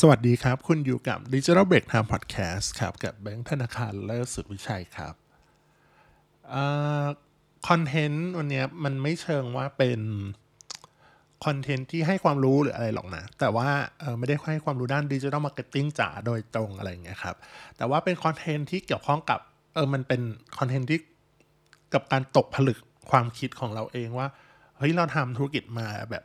สวัสดีครับ คุณอยู่กับ Digital Break Time Podcast ครับ กับแบงค์ธนาคารเลิศสุดวิชัยครับ content วันนี้มันไม่เชิงว่าเป็น content ที่ให้ความรู้หรืออะไรหรอกนะ แต่ว่าไม่ได้ให้ความรู้ด้าน digital marketing จ๋าโดยตรงอะไรเงี้ยครับ แต่ว่าเป็น content ที่เกี่ยวข้องกับเออมันเป็น content ที่กับการตกผลึกความคิดของเราเองว่าเฮ้ยเราทำธุรกิจมาแบบ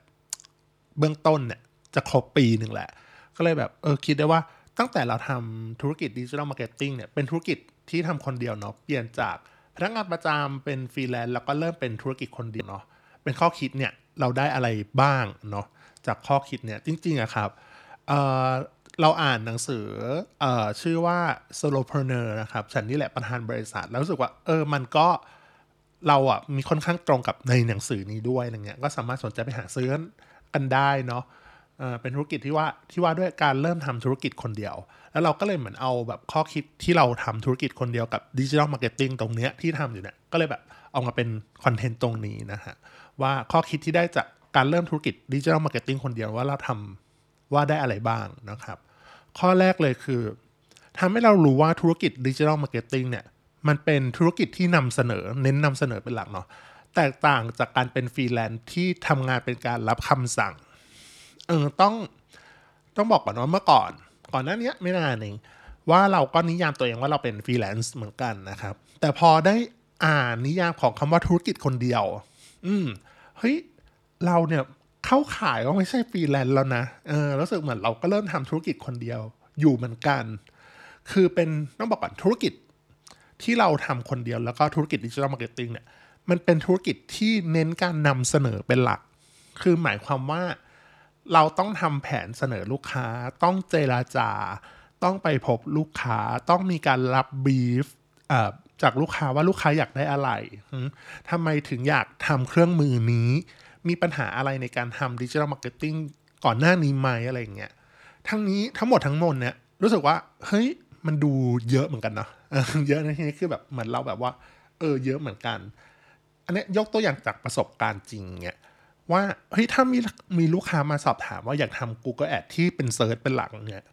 เบื้องต้นเนี่ยจะครบปีหนึ่งแหละ ก็เลยแบบเออคิดได้ว่าตั้งแต่เราทำธุรกิจ digital marketing เนี่ยเป็นธุรกิจที่ทำคนเดียวเนาะเปลี่ยนจากพนักงานประจำเป็นฟรีแลนซ์แล้วก็เริ่มเป็นธุรกิจคนเดียวเนาะเป็นข้อคิดเนี่ยเราได้อะไรบ้างเนาะจากข้อคิดเนี่ยจริงๆอะครับเราอ่านหนังสืออชื่อว่า solopreneur นะครับฉันนี่แหละประธานบริษัท แล้วรู้สึกว่าเออมันก็เราอะมีค่อนข้างตรงกับในหนังสือนี้ด้วยอย่างเงี้ยก็สามารถสนใจไปหาซื้อกันได้เนาะ เป็นธุรกิจที่ว่าที่ว่าด้วยการเริ่มทำธุรกิจคนเดียว แล้วเราก็เลยเหมือนเอาแบบข้อคิดที่เราทำธุรกิจคนเดียวกับ digital marketing ตรงเนี้ยที่ทำอยู่เนี่ยก็เลยแบบเอามาเป็น content ตรงนี้นะฮะว่าข้อคิดที่ได้จากการเริ่มธุรกิจ digital marketing คนเดียวว่าเราทำว่าได้อะไรบ้างนะครับ ข้อแรกเลยคือทำให้เรารู้ว่าธุรกิจ digital marketing เนี่ยมันเป็นธุรกิจที่นำเสนอเน้นนำเสนอเป็นหลักเนาะแตกต่างจากการเป็นฟรีแลนซ์ที่ทำงานเป็นการรับคำสั่ง เออต้องต้องบอกก่อนว่าเมื่อก่อน ก่อนหน้านี้ไม่นานเองว่าเราก็นิยามตัวเองว่าเราเป็นฟรีแลนซ์เหมือนกันนะครับ แต่พอได้อ่านนิยามของคำว่าธุรกิจคนเดียว อืมเฮ้ยเราเนี่ยเข้าข่ายว่าไม่ใช่ฟรีแลนซ์แล้วนะเออรู้สึกเหมือนเราก็เริ่มทำธุรกิจคนเดียวอยู่เหมือนกัน คือเป็นต้องบอกก่อนธุรกิจที่เราทำคนเดียวแล้วก็ธุรกิจ digital marketing เนี่ยมันเป็นธุรกิจที่เน้นการนำเสนอเป็นหลัก คือหมายความว่า เราต้องทำแผนเสนอลูกค้า ต้องเจราจา ต้องไปพบลูกค้า ต้องมีการรับบีฟจากลูกค้าว่าลูกค้าอยากได้อะไรทำไมถึงอยากทำเครื่องมือนี้ มีปัญหาอะไรในการทำ digital marketingก่อนหน้านี้ไหมอะไรเงี้ย ทั้งนี้ทั้งหมดทั้งมวลเนี่ยรู้สึกว่า เฮ้ย มันดูเยอะเหมือนกันเนาะเยอะในที่นี้คือแบบเหมือนเราแบบว่า เออ เยอะเหมือนกัน อันนี้ยกตัวอย่างจากประสบการณ์จริงเนี่ย ว่าเฮ้ยถ้ามีมีลูกค้ามาสอบถามว่าอยากทำ Google Ad ที่เป็นเซิร์ชเป็นหลักเนี่ย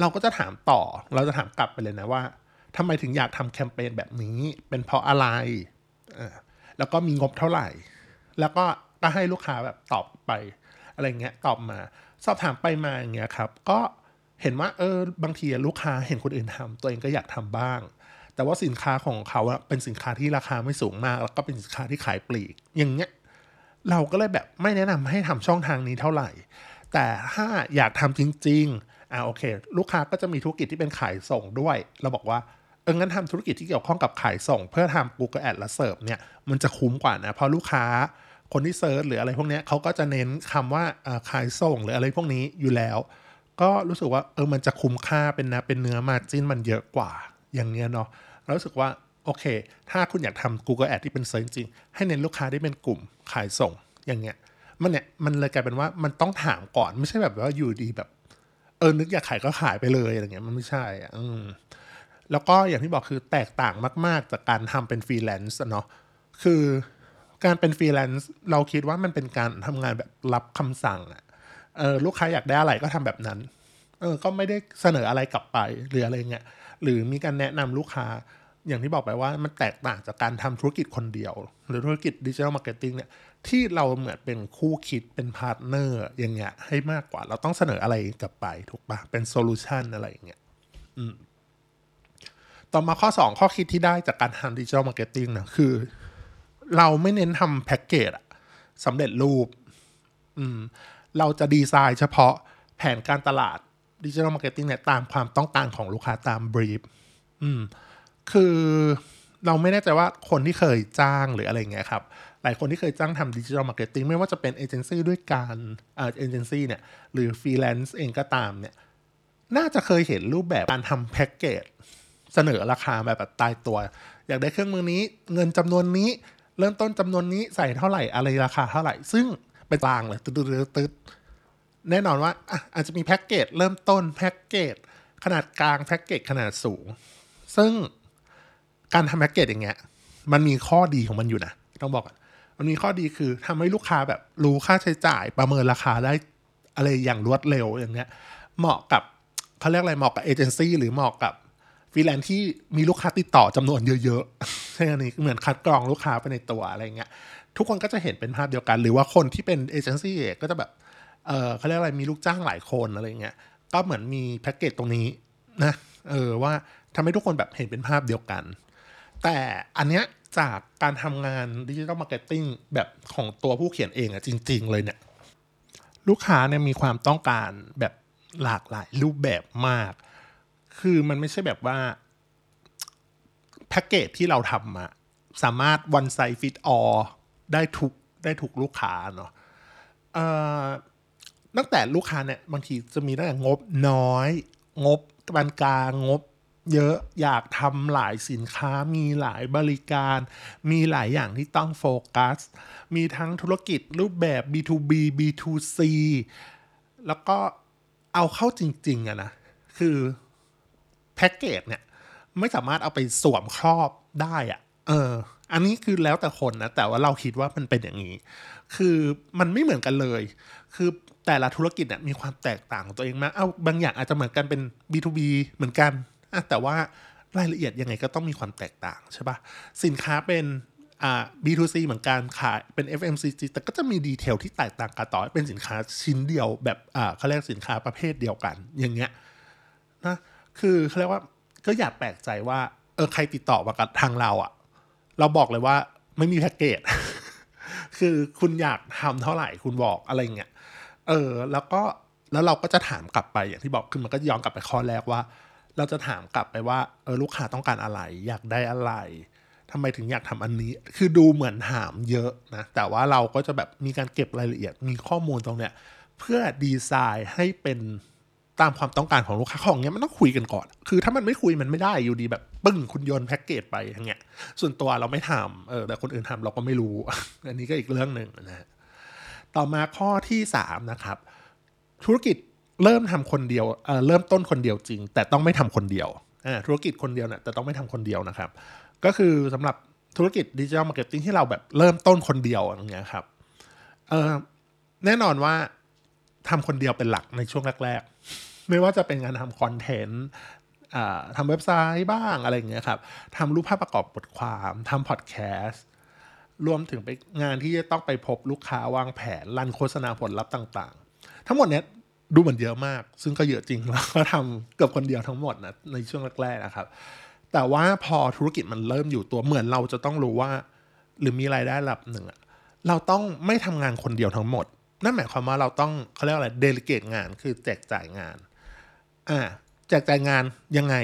เราก็จะถามต่อเราจะถามกลับไปเลยนะว่าทำไมถึงอยากทำแคมเปญแบบนี้ เป็นเพราะอะไรอ่าแล้วก็มีงบเท่าไหร่ แล้วก็ก็ให้ลูกค้าแบบตอบไปอะไรเงี้ยตอบมา สอบถามไปมาอย่างเงี้ยครับ ก็เห็นว่าเออบางทีลูกค้าเห็นคนอื่นทำตัวเองก็อยากทำบ้าง แต่ว่าสินค้าของเขาเป็นสินค้าที่ราคาไม่สูงมาก แล้วก็เป็นสินค้าที่ขายปลีก อย่างเงี้ย เราก็เลยแบบไม่แนะนำให้ทำช่องทางนี้เท่าไหร่ แต่ถ้าอยากทำจริง ๆ อ่าโอเค ลูกค้าก็จะมีธุรกิจที่เป็นขายส่งด้วย เราบอกว่าเอองั้นทำธุรกิจที่เกี่ยวข้องกับขายส่ง เพื่อทำ Google Ad และเสิร์ฟเนี่ยมันจะคุ้มกว่านะ เพราะลูกค้าคนที่ search หรืออะไรพวกนี้เขาก็จะเน้นคำว่าขายส่งหรืออะไรพวกนี้อยู่แล้ว ก็รู้สึกว่าเออมันจะคุ้มค่าเป็นนะเป็นเนื้อ margin มันเยอะกว่าอย่างเงี้ยเนาะรู้สึกว่า โอเค ถ้าคุณอยากทำ Google Ad ที่เป็น search จริง ให้เน้นลูกค้าที่เป็นกลุ่มขายส่งอย่างเงี้ยมันเนี่ยมันเลยกลายเป็นว่ามันต้องถามก่อนไม่ใช่แบบว่าอยู่ดีแบบ เออนึกอยากขายก็ขายไปเลยอะไรเงี้ยมันไม่ใช่อะอืมแล้วก็อย่างที่บอกคือแตกต่างมาก ๆ จากการทำเป็นฟรีแลนซ์เนาะคือการเป็นฟรีแลนซ์เราคิดว่ามันเป็นการทำงานแบบรับคำสั่งอะเออลูกค้าอยากได้อะไรก็ทำแบบนั้นเออก็ไม่ได้เสนออะไรกลับไปหรืออะไรเงี้ยหรือมีการแนะนำลูกค้า อย่างที่บอกไปว่ามันแตกต่างจากการทำธุรกิจคนเดียว หรือธุรกิจ digital marketing เนี่ยที่เราเหมือนเป็นคู่คิดเป็น partner อย่างเงี้ยให้มากกว่า เราต้องเสนออะไรกลับไปถูกปะเป็น solution อะไรอย่างเงี้ยอืมต่อมาข้อ 2 ข้อคิดที่ได้จากการทำ digital marketing นะคือ เราไม่เน้นทำแพ็กเกจสำเร็จรูปอืมเราจะดีไซน์เฉพาะแผนการตลาด digital marketing เนี่ยตามความต้องการของลูกค้าตาม brief อืม คือเราไม่แน่ใจว่าคนที่เคยจ้างหรืออะไรเงี้ยครับ หลายคนที่เคยจ้างทำ digital marketing ไม่ว่าจะเป็นเอเจนซี่ด้วยการเอเจนซี่เนี่ยหรือฟรีแลนซ์เองก็ตามเนี่ยน่าจะเคยเห็นรูปแบบการทำแพ็กเกจเสนอราคาแบบตายตัว อยากได้เครื่องมือนี้เงินจำนวนนี้ เริ่มต้นจำนวนนี้ใส่เท่าไหร่อะไรราคาเท่าไหร่ ซึ่งเป็นกลางเลยตึ๊ดตึ๊ดแน่นอนว่าอาจจะมีแพ็กเกจเริ่มต้นแพ็กเกจขนาดกลางแพ็กเกจขนาดสูง ซึ่ง การทำแพ็กเกจอย่างเงี้ย มันมีข้อดีของมันอยู่นะ ต้องบอกมันมีข้อดีคือทำให้ลูกค้าแบบรู้ค่าใช้จ่ายประเมินราคาได้อะไรอย่างรวดเร็วอย่างเงี้ย เหมาะกับเขาเรียกอะไรเหมาะกับเอเจนซี่หรือเหมาะกับฟรีแลนซ์ที่มีลูกค้าติดต่อจำนวนเยอะๆใช่อันนี้เหมือนคัดกรองลูกค้าไปในตัวอะไรเงี้ยทุกคนก็จะเห็นเป็นภาพเดียวกัน หรือว่าคนที่เป็นเอเจนซี่ก็จะแบบเออเขาเรียกอะไรมีลูกจ้างหลายคนอะไรเงี้ยก็เหมือนมีแพ็กเกจตรงนี้นะเออว่าทำให้ทุกคนแบบเห็นเป็นภาพเดียวกัน แต่อันเนี้ยจากการทำงาน digital marketing แบบของตัวผู้เขียนเองอะจริง ๆ เลยเนี่ย ลูกค้าเนี่ยมีความต้องการแบบหลากหลายรูปแบบมาก คือมันไม่ใช่แบบว่าแพ็กเกจที่เราทำมาสามารถ one size fit all ได้ทุกได้ทุกลูกค้าเนาะตั้งแต่ลูกค้าเนี่ยบางทีจะมีตั้งแต่งบน้อย งบปานกลางงบ เยอะอยากทำหลายสินค้ามีหลายบริการ มีหลายอย่างที่ต้องโฟกัส มีทั้งธุรกิจรูปแบบ B2B B2C แล้วก็เอาเข้าจริง ๆอะนะ คือแพ็กเกจเนี่ย ไม่สามารถเอาไปสวมครอบได้อะเออ อันนี้คือแล้วแต่คนนะ แต่ว่าเราคิดว่ามันเป็นอย่างนี้ คือมันไม่เหมือนกันเลย คือแต่ละธุรกิจเนี่ยมีความแตกต่างตัวเองมาก เอาบางอย่างอาจจะเหมือนกันเป็น B2B เหมือนกัน แต่ว่ารายละเอียดยังไงก็ต้องมีความแตกต่างใช่ปะสินค้าเป็นอ่า B2C เหมือนกันขายเป็น FMCG แต่ก็จะมีดีเทลที่แตกต่างกันต่อเป็นสินค้าชิ้นเดียวแบบอ่าเขาเรียกสินค้าประเภทเดียวกันอย่างเงี้ยนะคือเขาเรียกว่าก็อยากแปลกใจว่าเออใครติดต่อมากับทางเราอะ่ะ เราบอกเลยว่าไม่มีแพ็กเกจคือคุณอยากทำเท่าไหร่คุณบอกอะไรเงี้ยเออแล้วก็แล้วเราก็จะถามกลับไปอย่างที่บอกคือมันก็ย้อนกลับไปข้อแรกว่า เราจะถามกลับไปว่าเออลูกค้าต้องการอะไร อยากได้อะไรทำไมถึงอยากทำอันนี้ คือดูเหมือนถามเยอะนะ แต่ว่าเราก็จะแบบมีการเก็บรายละเอียด มีข้อมูลตรงเนี้ย เพื่อดีไซน์ให้เป็นตามความต้องการของลูกค้าของเนี้ยมันต้องคุยกันก่อน คือถ้ามันไม่คุยมันไม่ได้อยู่ดีแบบปึ้งคุณโยนแพ็กเกจไปอย่างเงี้ย ส่วนตัวเราไม่ทำเออแต่คนอื่นทำเราก็ไม่รู้ อันนี้ก็อีกเรื่องหนึ่งนะ ต่อมาข้อที่3นะครับ ธุรกิจ เริ่มทำคนเดียวเริ่มต้นคนเดียวจริง แต่ต้องไม่ทำคนเดียวธุรกิจคนเดียวเนี่ยแต่ต้องไม่ทำคนเดียวนะครับ ก็คือสำหรับธุรกิจ digital marketing ที่เราแบบเริ่มต้นคนเดียวอย่างเงี้ยครับแน่นอนว่าทำคนเดียวเป็นหลักในช่วงแรกๆ ไม่ว่าจะเป็นงานทำคอนเทนต์ทำเว็บไซต์บ้างอะไรอย่างเงี้ยครับทำรูปภาพประกอบบทความทำพอดแคสต์รวมถึงไปงานที่จะต้องไปพบลูกค้าวางแผนรันโฆษณาผลลัพธ์ต่าง ๆ ทั้งหมดเนี้ย ดูเหมือนเยอะมาก ซึ่งก็เยอะจริงแล้วก็ทำเกือบคนเดียวทั้งหมดนะในช่วงแรกๆนะครับ แต่ว่าพอธุรกิจมันเริ่มอยู่ตัวเหมือนเราจะต้องรู้ว่า หรือมีรายได้ระดับหนึ่งเราต้องไม่ทำงานคนเดียวทั้งหมด นั่นหมายความว่าเราต้องเขาเรียกอะไรเดลิเกตงานคือแจกจ่ายงานอ่าแจกจ่ายงานยังไง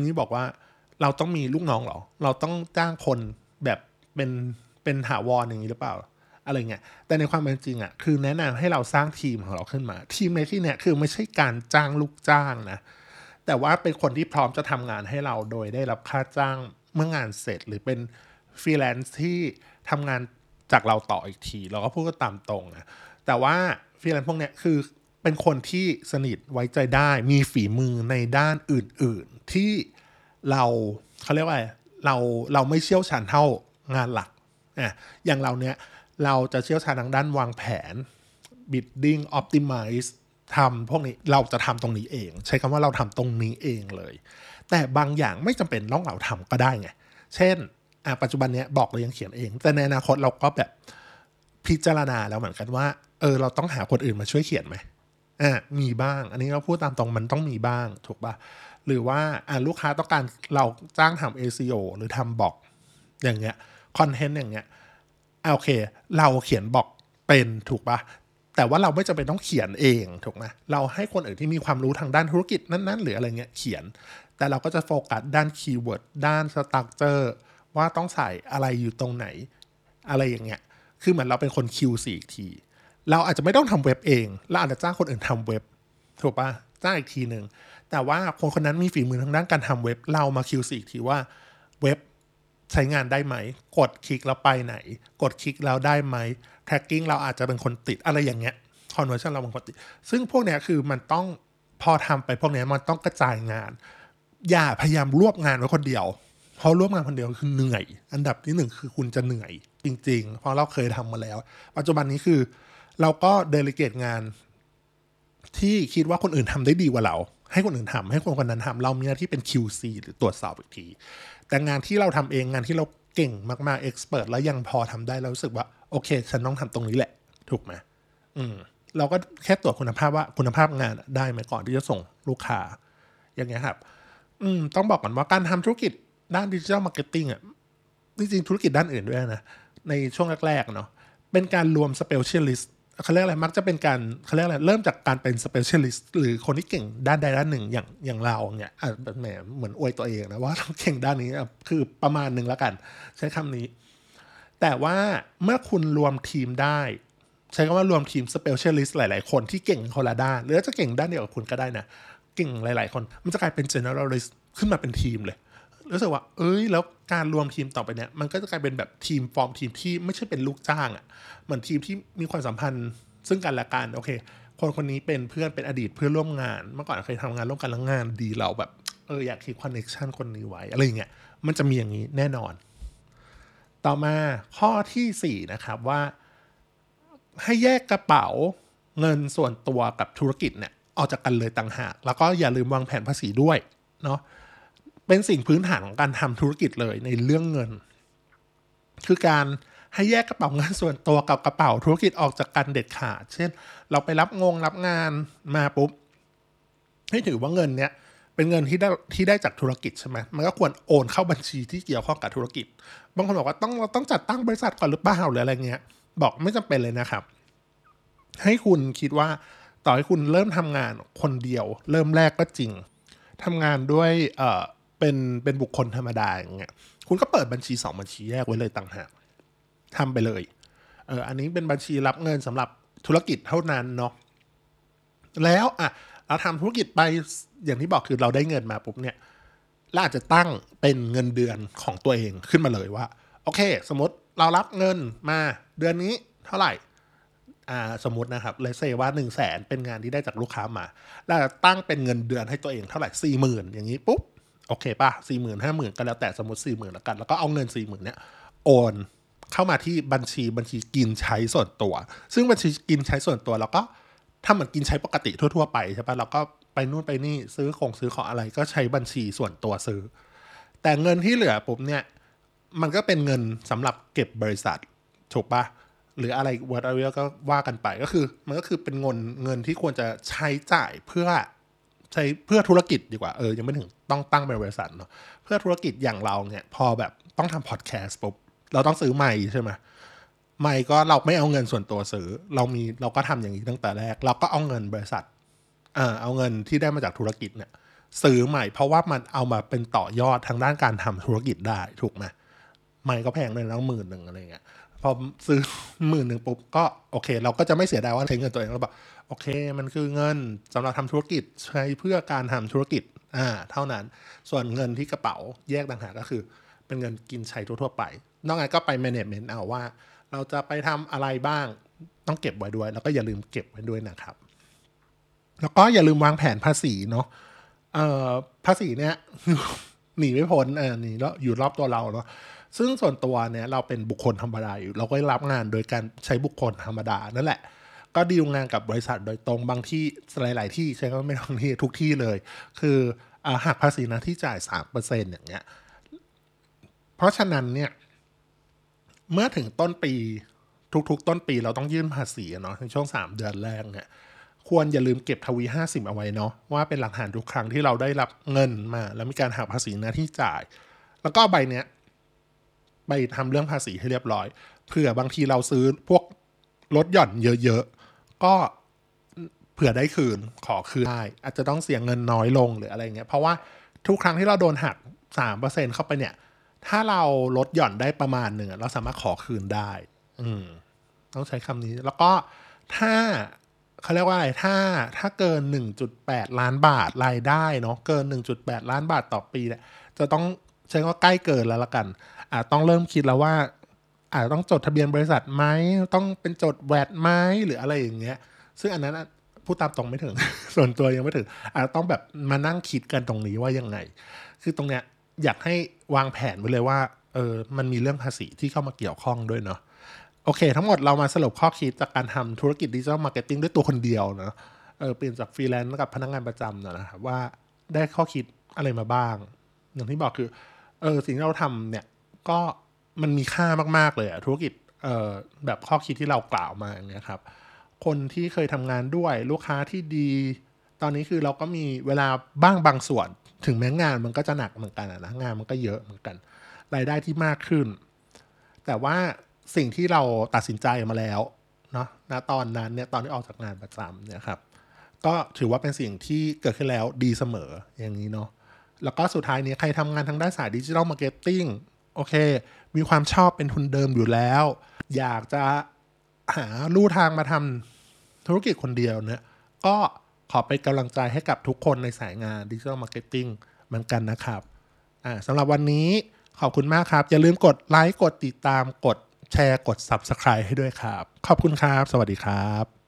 นี้บอกว่าเราต้องมีลูกน้องหรอ เราต้องจ้างคนแบบเป็นเป็นหาวรอย่างนี้หรือเปล่า อะไรเงี้ย แต่ในความเป็นจริงอะ่ะคือแนะนำให้เราสร้างทีมของเราขึ้นมา ทีมในที่เนี้ยคือไม่ใช่การจ้างลูกจ้างนะ แต่ว่าเป็นคนที่พร้อมจะทำงานให้เราโดยได้รับค่าจ้างเมื่องานเสร็จหรือเป็นฟรีแลนซ์ที่ทำงานจากเราต่ออีกที เราก็พูดก็ตามตรงนะ แต่ว่าฟรีแลนซ์พวกเนี้ยคือเป็นคนที่สนิทไว้ใจได้มีฝีมือในด้านอื่น ๆ ที่เราเขาเรียกว่าเราเราไม่เชี่ยวชาญเท่างานหลักอะอย่างเราเนี้ย เราจะเชี่ยวชาญทางด้านวางแผน bidding optimize ทำพวกนี้เราจะทำตรงนี้เอง ใช้คำว่าเราทำตรงนี้เองเลย แต่บางอย่างไม่จำเป็นต้องเราทำก็ได้ไง เช่นปัจจุบันเนี้ยบอกเรายังเขียนเอง แต่ในอนาคตเราก็แบบพิจารณาแล้วเหมือนกันว่าเออเราต้องหาคนอื่นมาช่วยเขียนไหมอ่ามีบ้าง อันนี้เราพูดตามตรงมันต้องมีบ้างถูกปะหรือว่าอ่าลูกค้าต้องการเราจ้างทำ ACO หรือทำบอกอย่างเงี้ยคอนเทนต์อย่างเงี้ย โอเค เราเขียนบอกเป็นถูกปะแต่ว่าเราไม่จำเป็นต้องเขียนเองถูกไหมเราให้คนอื่นที่มีความรู้ทางด้านธุรกิจนั้น ๆ หรืออะไรเงี้ยเขียน แต่เราก็จะโฟกัสด้าน keyword ด้าน structureว่าต้องใส่อะไรอยู่ตรงไหน อะไรอย่างเงี้ย คือเหมือนเราเป็นคน Q4 อีกที เราอาจจะไม่ต้องทำเว็บเองเราอาจจะจ้างคนอื่นทำเว็บ ถูกปะจ้างอีกทีหนึ่งแต่ว่าคนคนนั้นมีฝีมือทางด้านการทำเว็บ เรามา Q4 อีกทีว่าเว็บ ใช้งานได้ไหม กดคลิกแล้วไปไหน กดคลิกแล้วได้ไหม tracking เราอาจจะเป็นคนติดอะไรอย่างเงี้ย conversion เราเป็นคนติด ซึ่งพวกเนี้ยคือมันต้องพอทำไปพวกเนี้ยมันต้องกระจายงาน อย่าพยายามรวบงานไว้คนเดียว เพราะรวบงานคนเดียวคือเหนื่อย อันดับที่หนึ่งคือคุณจะเหนื่อยจริง ๆ เพราะเราเคยทำมาแล้ว ปัจจุบันนี้คือ เราก็เดลิเกตงานที่คิดว่าคนอื่นทำได้ดีกว่าเรา ให้คนอื่นทำให้คนคนนั้นทำเรามีหน้าที่เป็น QC หรือตรวจสอบอีกที แต่งานที่เราทำเองงานที่เราเก่งมากๆเอ็กซ์เพรสแล้วยังพอทำได้เรารู้สึกว่า โอเค ฉันต้องทำตรงนี้แหละ ถูกไหมอืมเราก็แค่ตรวจคุณภาพว่าคุณภาพงานได้ไหมก่อนที่จะส่งลูกค้า อย่างเงี้ยครับ อืมต้องบอกก่อนว่าการทำธุรกิจด้าน digital marketing อะจริงๆธุรกิจด้านอื่นด้วยนะ ในช่วงแรกๆเนาะเป็นการรวม specialist เขาเรียกอะไรมักจะเป็นการเขาเรียกอะไรเริ่มจากการเป็น specialist หรือคนที่เก่งด้านใดด้านหนึ่งอย่างอย่างเราเนี่ยอะแหมเหมือนอวยตัวเองนะว่าเราเก่งด้านนี้คือประมาณหนึ่งแล้วกัน ใช้คำนี้ แต่ว่าเมื่อคุณรวมทีมได้ ใช้คำว่ารวมทีม specialist หลาย ๆ คนที่เก่งคนละด้าน หรือจะเก่งด้านเดียวกับคุณก็ได้นะเก่งหลาย ๆ คน มันจะกลายเป็น generalist ขึ้นมาเป็นทีมเลย รู้สึกว่า เอ้ย แล้วการรวมทีมต่อไปเนี่ย มันก็จะกลายเป็นแบบทีมฟอร์มทีมที่ไม่ใช่เป็นลูกจ้างอะ่ะ เหมือนทีมที่มีความสัมพันธ์ ซึ่งกันและกัน โอเค คนคนนี้เป็นเพื่อนเป็นอดีตเพื่อนร่วมงาน เมื่อก่อนเคยทำงานร่วมกันแล้วงานดีเราแบบ เอออยาก keep connection คนนี้ไว้ อะไรอย่างเงี้ย มันจะมีอย่างนี้แน่นอน ต่อมาข้อที่ 4 นะครับว่า ให้แยกกระเป๋าเงินส่วนตัวกับธุรกิจเนี่ยออกจากกันเลยต่างหาก แล้วก็อย่าลืมวางแผนภาษีด้วยเนาะ เป็นสิ่งพื้นฐานของการทำธุรกิจเลยในเรื่องเงิน คือการให้แยกกระเป๋าเงินส่วนตัวกับกระเป๋าธุรกิจออกจากกันเด็ดขาด เช่น เราไปรับงงรับงานมาปุ๊บ ให้ถือว่าเงินเนี้ยเป็นเงินที่ได้ที่ได้จากธุรกิจใช่ไหมมันก็ควรโอนเข้าบัญชีที่เกี่ยวข้องกับธุรกิจ บางคนบอกว่าต้องเราต้องจัดตั้งบริษัทก่อนหรือเปล่าหรืออะไรเงี้ย บอกไม่จำเป็นเลยนะครับ ให้คุณคิดว่าต่อให้คุณเริ่มทำงานคนเดียว เริ่มแรกก็จริงทำงานด้วย เป็นเป็นบุคคลธรรมดาอย่างเงี้ยคุณก็เปิดบัญชีสองบัญชีแยกไว้เลยต่างหากทำไปเลยเอออันนี้เป็นบัญชีรับเงินสำหรับธุรกิจเท่านั้นเนาะแล้วอะเราทำธุรกิจไปอย่างที่บอกคือเราได้เงินมาปุ๊บเนี่ยเราอาจจะตั้งเป็นเงินเดือนของตัวเองขึ้นมาเลยว่า โอเค สมมติเรารับเงินมาเดือนนี้เท่าไหร่อ่าสมมตินะครับเลเซว่าหนึ่งแสนเป็นงานที่ได้จากลูกค้ามาเราตั้งเป็นเงินเดือนให้ตัวเองเท่าไหร่สี่หมื่นอย่างนี้ปุ๊บ โอเคป่ะสี่หมื่นห้าหมื่นก็แล้วแต่สมมติสี่หมื่นแล้วกัน แล้วก็เอาเงินสี่หมื่นเนี้ยโอนเข้ามาที่บัญชีบัญชีกินใช้ส่วนตัว ซึ่งบัญชีกินใช้ส่วนตัวเราก็ถ้าเหมือนกินใช้ปกติทั่ว ๆ ไปใช่ปะเราก็ไปนู่นไปนี่ซื้อของซื้อของอะไรก็ใช้บัญชีส่วนตัวซื้อ แต่เงินที่เหลือปุ๊บเนี่ยมันก็เป็นเงินสำหรับเก็บบริษัทถูกปะหรืออะไรวัดอะไรก็ว่ากันไปก็คือ มันก็คือเป็นเงินเงินที่ควรจะใช้จ่ายเพื่อ ใช้เพื่อธุรกิจดีกว่าเออยังไม่ถึงต้องตั้งเป็นบริษัทเนาะเพื่อธุรกิจอย่างเราเนี่ย พอแบบต้องทำพอดแคสต์ปุ๊บเราต้องซื้อไมค์ใช่ไหมไมค์ก็เราไม่เอาเงินส่วนตัวซื้อ เรามีเราก็ทำอย่างนี้ตั้งแต่แรก เราก็เอาเงินบริษัทเออเอาเงินที่ได้มาจากธุรกิจเนี่ยซื้อใหม่เพราะว่ามันเอามาเป็นต่อยอดทางด้านการทำธุรกิจได้ถูกไหมไมค์ก็แพงเลยนะหมื่นหนึ่งอะไรเงี้ย พอซื้อหมื่นหนึ่งปุ๊บก็โอเค เราก็จะไม่เสียดายว่าใช้เงินตัวเองเราบอกโอเค มันคือเงินสำหรับทำธุรกิจใช้เพื่อการทำธุรกิจอ่าเท่านั้นส่วนเงินที่กระเป๋าแยกต่างหากก็คือ เป็นเงินกินใช้ทั่วๆไป นอกจากก็ไป management เอาว่า เราจะไปทำอะไรบ้างต้องเก็บไว้ด้วย แล้วก็อย่าลืมเก็บไว้ด้วยนะครับ แล้วก็อย่าลืมวางแผนภาษีเนาะเอ่อภาษีเนี่ยหนีไม่พ้นเออหนีแล้วอยู่รอบตัวเราเนาะ ซึ่งส่วนตัวเนี่ยเราเป็นบุคคลธรรมดาอยู่เราก็รับงานโดยการใช้บุคคลธรรมดานั่นแหละ ก็ดีลงานกับบริษัทโดยตรงบางที่หลาย ๆ ที่ใช้ก็ไม่ต้องที่ทุกที่เลย คือหักภาษีนะที่จ่ายสามเปอร์เซ็นอย่างเงี้ย เพราะฉะนั้นเนี่ย เมื่อถึงต้นปีทุก ๆ ต้นปีเราต้องยื่นภาษีเนาะในช่วงสามเดือนแรกเนี่ยควรอย่าลืมเก็บทวีห้าสิบเอาไว้เนาะว่าเป็นหลักฐานทุกครั้งที่เราได้รับเงินมา แล้วมีการหักภาษีหนะที่จ่าย แล้วก็ใบเนี้ย ไปทำเรื่องภาษีให้เรียบร้อยเผื่อบางทีเราซื้อพวกลดหย่อนเยอะๆ ก็เผื่อได้คืนขอคืนได้อาจจะต้องเสียเงินน้อยลงหรืออะไรเงี้ยเพราะว่าทุกครั้งที่เราโดนหักสามเปอร์เซ็นเข้าไปเนี่ย ถ้าเราลดหย่อนได้ประมาณหนึ่งเราสามารถขอคืนได้ อืมต้องใช้คำนี้แล้วก็ถ้าเขาเรียกว่าอะไร ถ้าถ้าเกิน 1.8 ล้านบาทรายได้เนาะ เกิน 1.8 ล้านบาทต่อปีเนี่ย จะต้องใช้ว่าใกล้เกินแล้วละกัน อาจต้องเริ่มคิดแล้วว่า อาจต้องจดทะเบียนบริษัทไหมต้องเป็นจด VAT ไหมหรืออะไรอย่างเงี้ย ซึ่งอันนั้นพูดตามตรงไม่ถึง ส่วนตัวยังไม่ถึง อาจต้องแบบมานั่งคิดกันตรงนี้ว่ายังไง คือตรงเนี้ยอยากให้วางแผนไว้เลยว่าเออมันมีเรื่องภาษีที่เข้ามาเกี่ยวข้องด้วยเนาะโอเค ทั้งหมดเรามาสรุปข้อคิดจากการทำธุรกิจ digital marketing ด้วยตัวคนเดียวเนาะเออเปลี่ยนจากฟรีแลนซ์กับพนักงานประจำนะครับว่าได้ข้อคิดอะไรมาบ้าง อย่างที่บอกคือเออสิ่งที่เราทำเนี่ย ก็มันมีค่ามาก ๆ เลยอะธุรกิจเออแบบข้อคิดที่เรากล่าวมาอย่างเงี้ยครับ คนที่เคยทำงานด้วยลูกค้าที่ดี ตอนนี้คือเราก็มีเวลาบ้างบางส่วน ถึงแม้งานมันก็จะหนักเหมือนกันนะงานมันก็เยอะเหมือนกัน รายได้ที่มากขึ้น แต่ว่าสิ่งที่เราตัดสินใจมาแล้วเนาะณตอนนั้นเนี่ยตอนที่ออกจากงานประจำเนี่ยครับก็ถือว่าเป็นสิ่งที่เกิดขึ้นแล้วดีเสมออย่างนี้เนาะแล้วก็สุดท้ายนี้ใครทำงานทางด้านสาย digital marketing โอเค มีความชอบเป็นทุนเดิมอยู่แล้ว อยากจะหาลู่ทางมาทำธุรกิจคนเดียวเนี่ย ก็ขอเป็นกำลังใจให้กับทุกคนในสายงาน digital marketing เหมือนกันนะครับอ่าสำหรับวันนี้ขอบคุณมากครับ อย่าลืมกดไลค์กดติดตามกดแชร์กด Subscribe ให้ด้วยครับ ขอบคุณครับ สวัสดีครับ